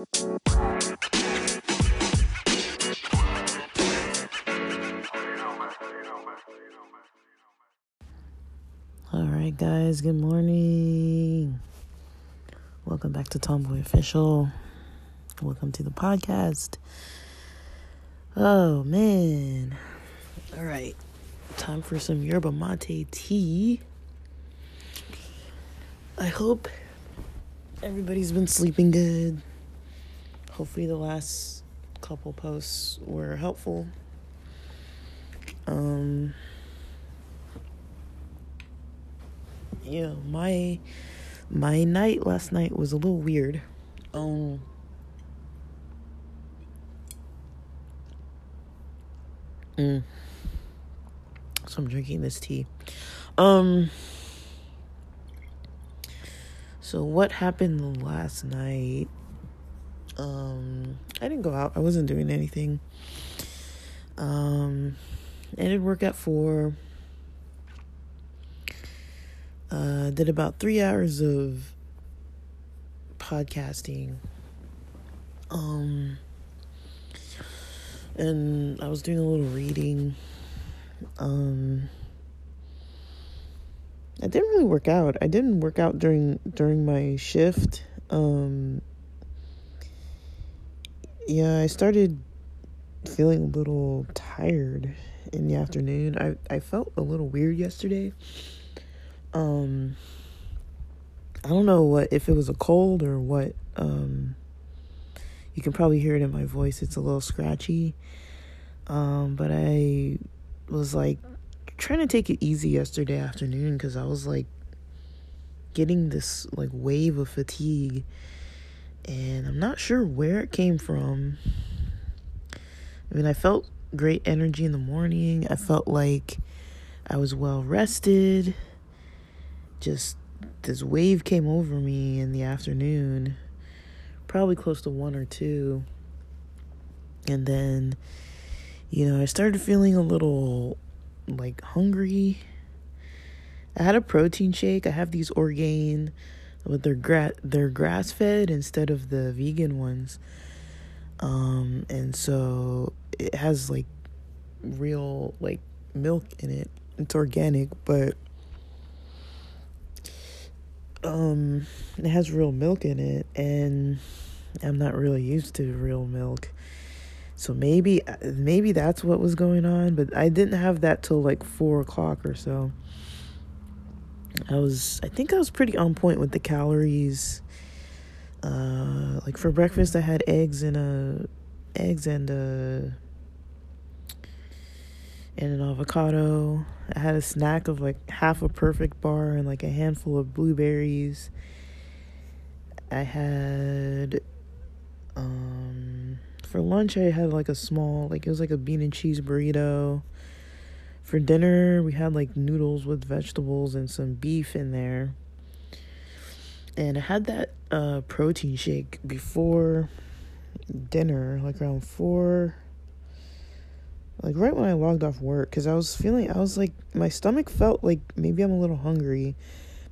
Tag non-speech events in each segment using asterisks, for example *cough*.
All right, guys, good morning. Welcome back to Tomboy Official. Welcome to the podcast. Oh, man. All right, time for some yerba mate tea. I hope everybody's been sleeping good. Hopefully, the last couple posts were helpful. Um, yeah, my my night last night was a little weird. Um mm. So I'm drinking this tea. Um So what happened last night? Um I didn't go out. I wasn't doing anything. Um I did work at 4 uh, did about three hours of podcasting. Um, and I was doing a little reading. Um, I didn't really work out. I didn't work out during during my shift. Um, yeah, I started feeling a little tired in the afternoon. I I felt a little weird yesterday. Um I don't know what if it was a cold or what um you can probably hear it in my voice. It's a little scratchy. Um but I was like trying to take it easy yesterday afternoon cuz I was like getting this like wave of fatigue and I'm not sure where it came from I mean I felt great energy in the morning I felt like I was well rested just this wave came over me in the afternoon, probably close to one or two. And then, you know, I started feeling a little like hungry. I had a protein shake. I have these Orgain, but they're gra- they're grass fed instead of the vegan ones. Um, and so it has like real like milk in it. It's organic, but um it has real milk in it and i'm not really used to real milk so maybe maybe that's what was going on but i didn't have that till like four o'clock or so i was i think i was pretty on point with the calories uh like for breakfast i had eggs and a eggs and a and an avocado. I had a snack of like half a perfect bar and like a handful of blueberries. I had um for lunch I had like a small like it was like a bean and cheese burrito. For dinner we had like noodles with vegetables and some beef in there. And I had that uh protein shake before dinner like around 4 like right when I logged off work because I was feeling I was like my stomach felt like maybe I'm a little hungry,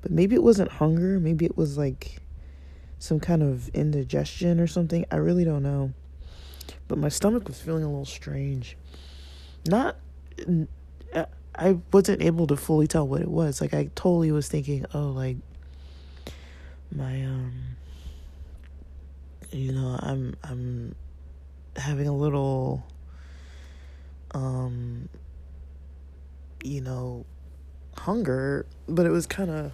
but maybe it wasn't hunger, maybe it was like some kind of indigestion or something. I really don't know. But my stomach was feeling a little strange. Not I wasn't able to fully tell what it was. Like I totally was thinking, "Oh, like my um you know, I'm I'm having a little um you know hunger but it was kind of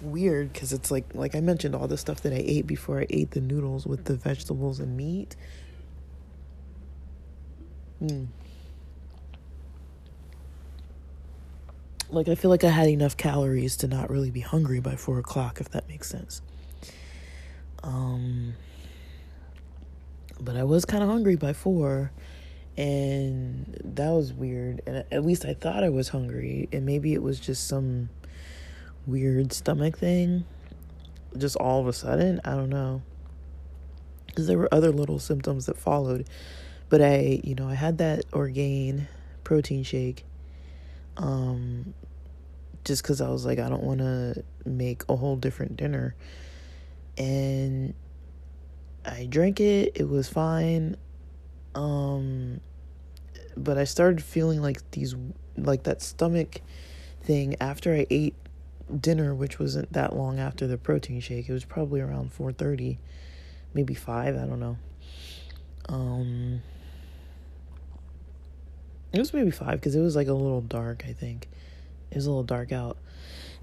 weird because it's like like i mentioned all the stuff that i ate before i ate the noodles with the vegetables and meat mm. Like i feel like i had enough calories to not really be hungry by four o'clock if that makes sense. Um but i was kind of hungry by four and that was weird and at least i thought i was hungry and maybe it was just some weird stomach thing. Just all of a sudden i don't know. Because there were other little symptoms that followed but i you know i had that orgain protein shake um just because i was like i don't want to make a whole different dinner and I drank it, it was fine. Um but I started feeling like these like that stomach thing after I ate dinner, which wasn't that long after the protein shake. It was probably around 4:30, maybe 5, I don't know. Um It was maybe 5 cuz it was like a little dark, I think. It was a little dark out.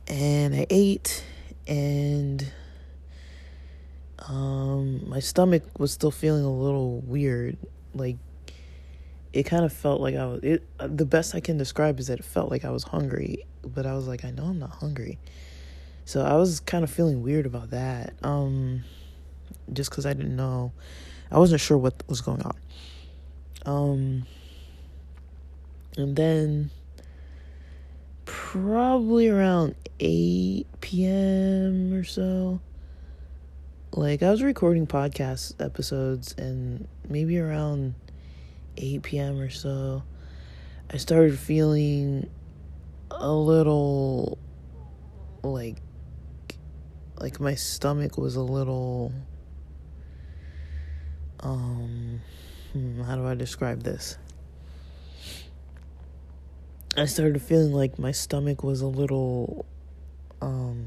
And I ate and um my stomach was still feeling a little weird like it kind of felt like I was it the best I can describe is that it felt like I was hungry but I was like I know I'm not hungry so I was kind of feeling weird about that um just cuz I didn't know I wasn't sure what was going on um and then probably around 8 p.m. or so like I was recording podcast episodes and maybe around 8 p.m. or so I started feeling a little like like my stomach was a little um hmm, how do I describe this? I started feeling like my stomach was a little um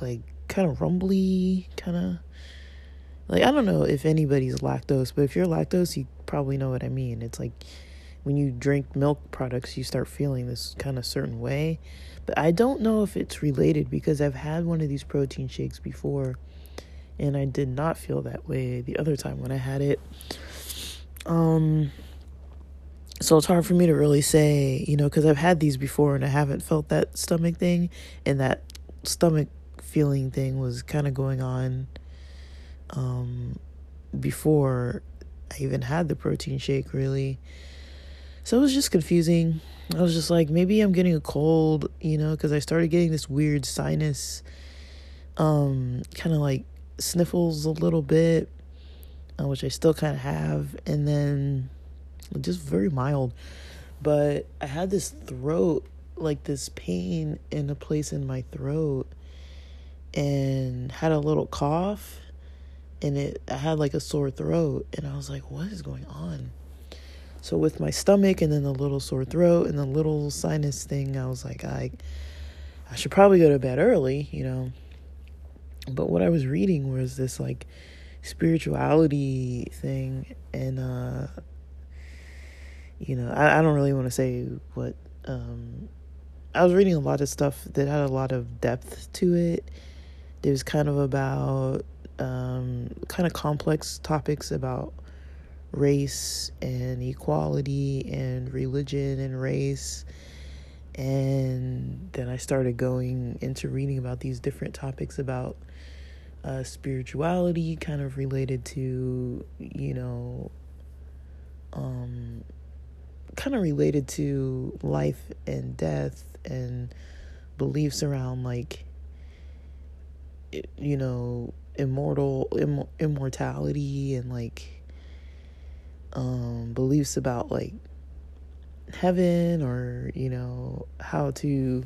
like kind of rumbly, kind of like I don't know if anybody's lactose, but if you're lactose, you probably know what I mean. It's like when you drink milk products, you start feeling this kind of certain way. But I don't know if it's related because I've had one of these protein shakes before and I did not feel that way the other time when I had it. Um so it's hard for me to really say, you know, because I've had these before and I haven't felt that stomach thing and that stomach feeling thing was kind of going on um, before I even had the protein shake, really. So it was just confusing. I was just like, maybe I'm getting a cold, you know, because I started getting this weird sinus, um, kind of like sniffles a little bit, uh, which I still kind of have, and then just very mild. But I had this throat, like this pain in a place in my throat and had a little cough and it I had like a sore throat and I was like what is going on so with my stomach and then the little sore throat and the little sinus thing I was like I I should probably go to bed early you know but what I was reading was this like spirituality thing and uh you know I, I don't really want to say what um I was reading a lot of stuff that had a lot of depth to it it was kind of about um, kind of complex topics about race and equality and religion and race. And then I started going into reading about these different topics about uh, spirituality, kind of related to, you know, um, kind of related to life and death and beliefs around like you know immortal Im- immortality and like um beliefs about like heaven or you know how to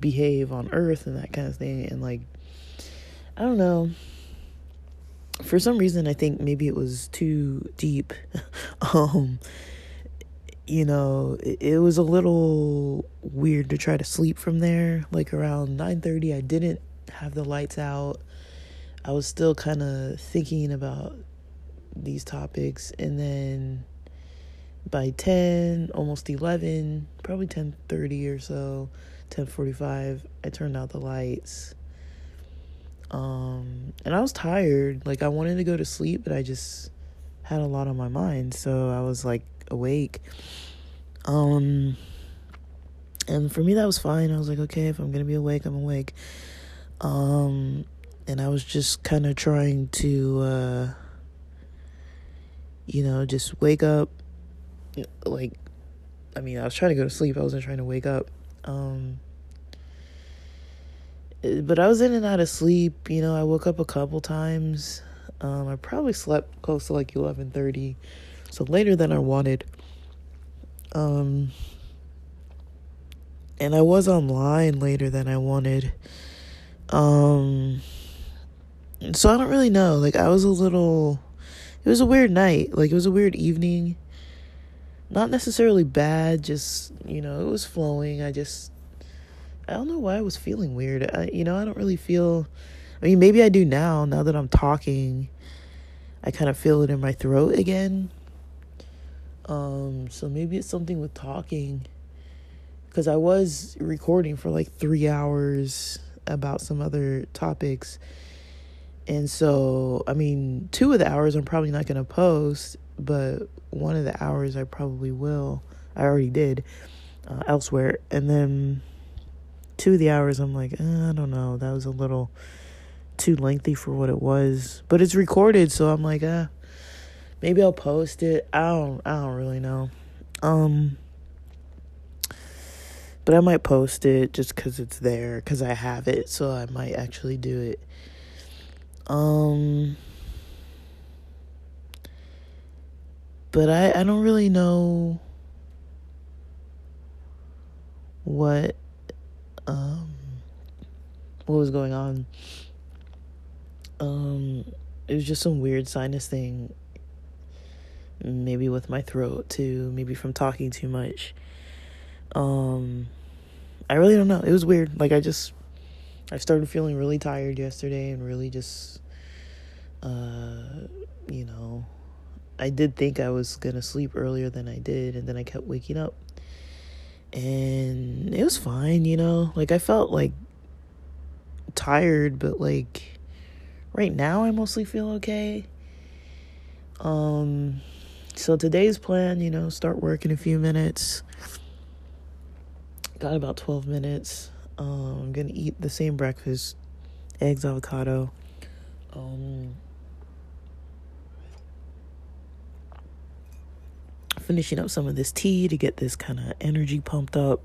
behave on earth and that kind of thing. And like i don't know. For some reason i think maybe it was too deep. *laughs* Um you know it, it was a little weird to try to sleep from there. Like around 9:30 I didn't have the lights out. I was still kind of thinking about these topics. And then by 10 almost 11 probably 10:30 or so 10:45 I turned out the lights. Um and I was tired. Like I wanted to go to sleep but I just had a lot on my mind. So I was like awake um and for me that was fine I was like okay if I'm to be awake I'm awake um, and I was just kind of trying to, uh, you know, just wake up. Like, I mean, I was trying to go to sleep. I wasn't trying to wake up. Um, but I was in and out of sleep. You know, I woke up a couple times. Um, I probably slept close to like eleven thirty, so later than I wanted. Um, and I was online later than I wanted. Um, so I don't really know. Like I was a little it was a weird night. Like it was a weird evening. Not necessarily bad, just, you know, it was flowing. I just I don't know why I was feeling weird. I, you know, I don't really feel I mean, maybe I do now now that I'm talking. I kind of feel it in my throat again. Um, so maybe it's something with talking. Because I was recording for like three hours about some other topics. And so, I mean, two of the hours I'm probably not going to post, but one of the hours I probably will. I already did uh, elsewhere. And then two of the hours I'm like, eh, I don't know. That was a little too lengthy for what it was. But it's recorded, so I'm like, ah, maybe I'll post it. I don't I don't really know. Um but I might post it just cuz it's there cuz I have it, so I might actually do it. Um but I I don't really know what um what was going on um, it was just some weird sinus thing. Maybe with my throat too. Maybe from talking too much. Um, I really don't know. It was weird. Like I just, I started feeling really tired yesterday and really just, uh, you know, I did think I was gonna sleep earlier than I did, and then I kept waking up. And it was fine, you know. Like I felt like tired, but like right now I mostly feel okay. Um so today's plan, you know, start work in a few minutes. Got about 12 minutes. Um, I'm going to eat the same breakfast, eggs, avocado. Um finishing up some of this tea to get this kind of energy pumped up.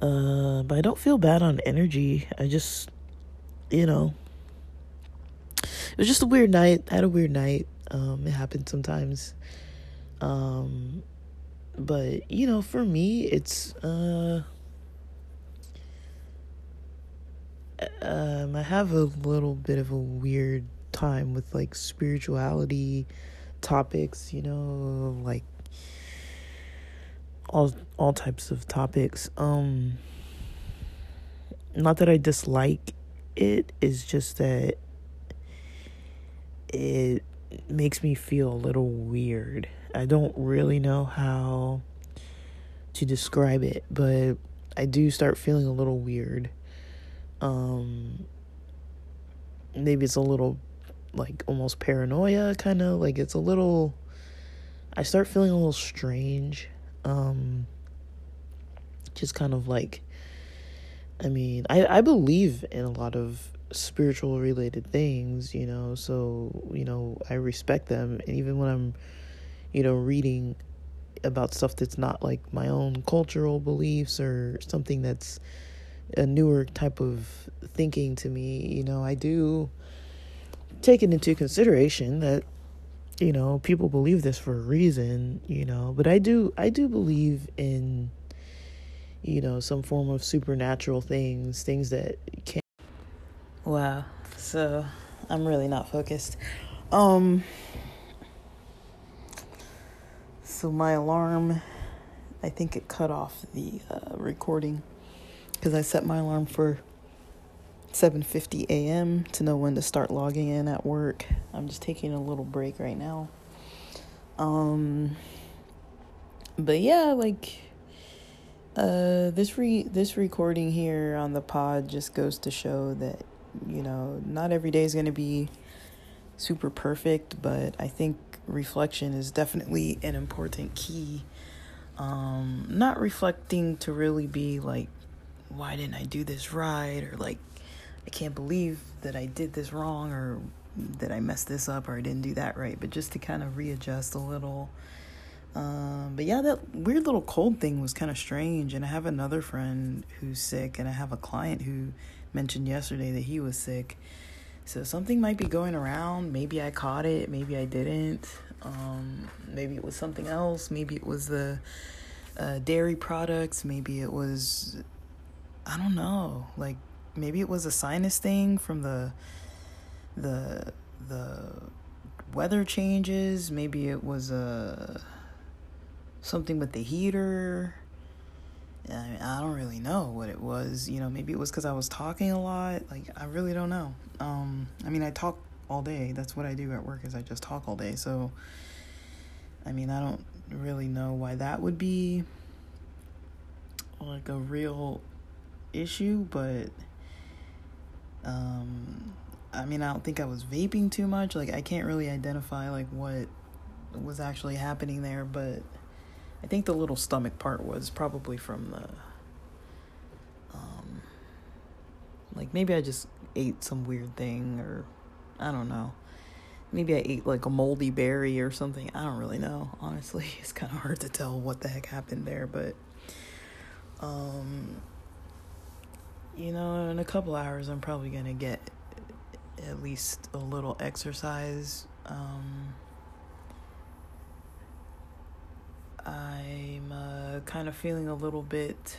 Uh, but I don't feel bad on energy. I just, you know, it was just a weird night. I had a weird night. Um, it happens sometimes. Um, but you know, for me, it's uh, um, I have a little bit of a weird time with like spirituality topics. You know, like all all types of topics. Um, not that I dislike it, it. Is just that it makes me feel a little weird. I don't really know how to describe it, but I do start feeling a little weird. Um maybe it's a little like almost paranoia kind of like it's a little I start feeling a little strange. Um just kind of like I mean, I I believe in a lot of spiritual related things, you know, so, you know, I respect them. And even when I'm, you know, reading about stuff that's not like my own cultural beliefs or something that's a newer type of thinking to me, you know, I do take it into consideration that you know people believe this for a reason you know but i do i do believe in you know some form of supernatural things things that can Wow. So I'm really not focused. Um so my alarm I think it cut off the uh, recording cuz I set my alarm for 7:50 a.m. to know when to start logging in at work. I'm just taking a little break right now. Um but yeah, like uh this re this recording here on the pod just goes to show that you know, not every day is going to be super perfect, but I think reflection is definitely an important key. Um, not reflecting to really be like, why didn't I do this right? Or like, I can't believe that I did this wrong or that I messed this up or I didn't do that right, but just to kind of readjust a little. Um, but yeah, that weird little cold thing was kind of strange. And I have another friend who's sick, and I have a client who mentioned yesterday that he was sick. So something might be going around. Maybe I caught it. Maybe I didn't. Um, maybe it was something else. Maybe it was the uh, dairy products. Maybe it was, I don't know. Like maybe it was a sinus thing from the the the weather changes. Maybe it was a something with the heater. I, mean, I don't really know what it was. You know, maybe it was because I was talking a lot. Like I really don't know. Um, I mean, I talk all day. That's what I do at work. Is I just talk all day. So, I mean, I don't really know why that would be like a real issue, but um I mean, I don't think I was vaping too much. Like I can't really identify like what was actually happening there, but I think the little stomach part was probably from the um like maybe I just ate some weird thing or I don't know. Maybe I ate like a moldy berry or something. I don't really know. Honestly, *laughs* it's kind of hard to tell what the heck happened there, but um you know, in a couple hours I'm probably going to get at least a little exercise. Um I'm uh, kind of feeling a little bit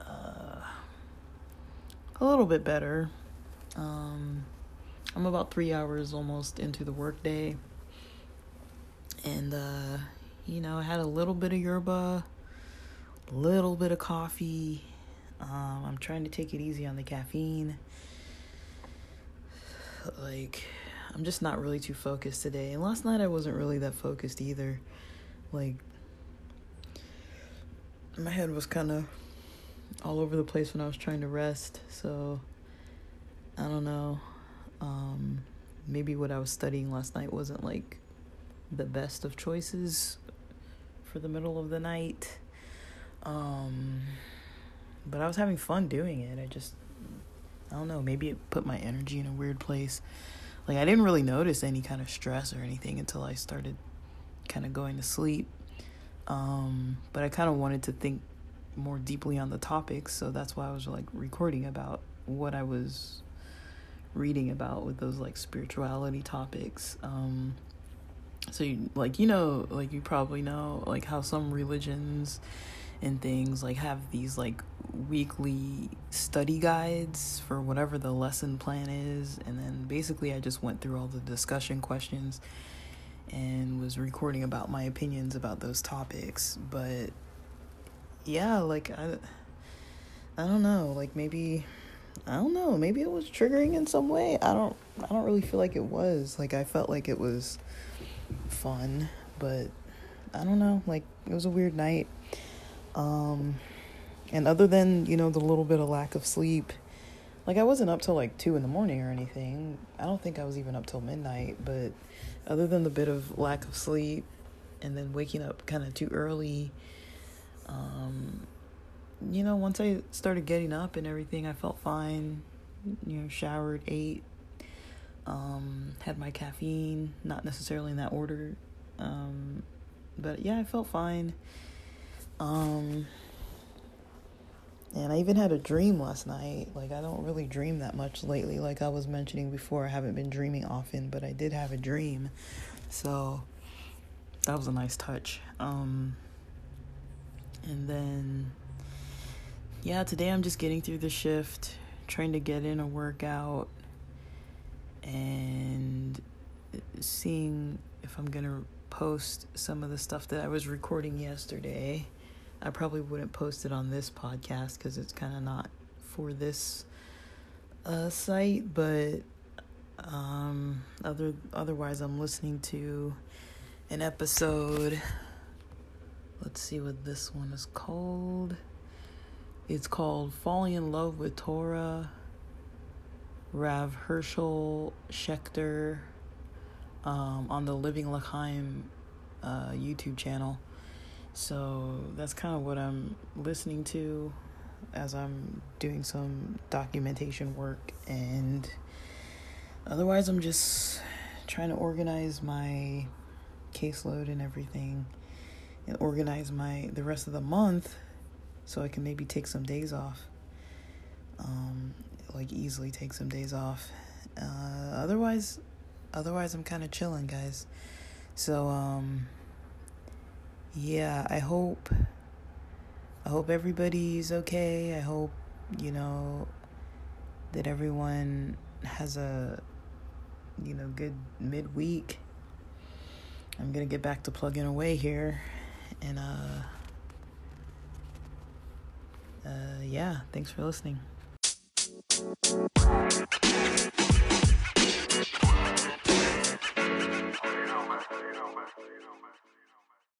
uh, a little bit better. Um, I'm about three hours almost into the workday, and uh, you know, I had a little bit of yerba, a little bit of coffee. Um, I'm trying to take it easy on the caffeine. Like, I'm just not really too focused today. And last night I wasn't really that focused either. Like, my head was kind of all over the place when I was trying to rest. So, I don't know. Um, maybe what I was studying last night wasn't like the best of choices for the middle of the night. Um, but I was having fun doing it. I just, I don't know, maybe it put my energy in a weird place like I didn't really notice any kind of stress or anything until I started kind of going to sleep. Um, but I kind of wanted to think more deeply on the topics, so that's why I was like recording about what I was reading about with those like spirituality topics. Um, so you, like you know, like you probably know like how some religions and things like have these like weekly study guides for whatever the lesson plan is. And then basically I just went through all the discussion questions and was recording about my opinions about those topics. But yeah like I I don't know. Like maybe I don't know. Maybe it was triggering in some way. I don't I don't really feel like it was. Like I felt like it was fun but I don't know. Like it was a weird night um, and other than, you know, the little bit of lack of sleep, like I wasn't up till like two in the morning or anything. I don't think I was even up till midnight, but other than the bit of lack of sleep and then waking up kind of too early, um, you know, once I started getting up and everything, I felt fine. You know, showered, ate, um, had my caffeine, not necessarily in that order. Um, but yeah, I felt fine. Um, and I even had a dream last night. Like, I don't really dream that much lately. Like I was mentioning before, I haven't been dreaming often, but I did have a dream. So, that was a nice touch. Um, and then, yeah, today I'm just getting through the shift, trying to get in a workout, and seeing if I'm going to post some of the stuff that I was recording yesterday I probably wouldn't post it on this podcast because it's kind of not for this uh, site, but um, other otherwise, I'm listening to an episode. Let's see what this one is called. It's called Falling in Love with Torah. Rav Hershel Schachter um, on the Living Lachaim uh, YouTube channel. So that's kind of what I'm listening to as I'm doing some documentation work and otherwise I'm just trying to organize my caseload and everything and organize my the rest of the month so I can maybe take some days off. Um like easily take some days off. Uh otherwise otherwise I'm kind of chilling, guys. So um yeah, I hope I hope everybody's okay. I hope you know, that everyone has a, you know, good midweek. I'm going to get back to plugging away here. And, uh, uh, yeah, thanks for listening.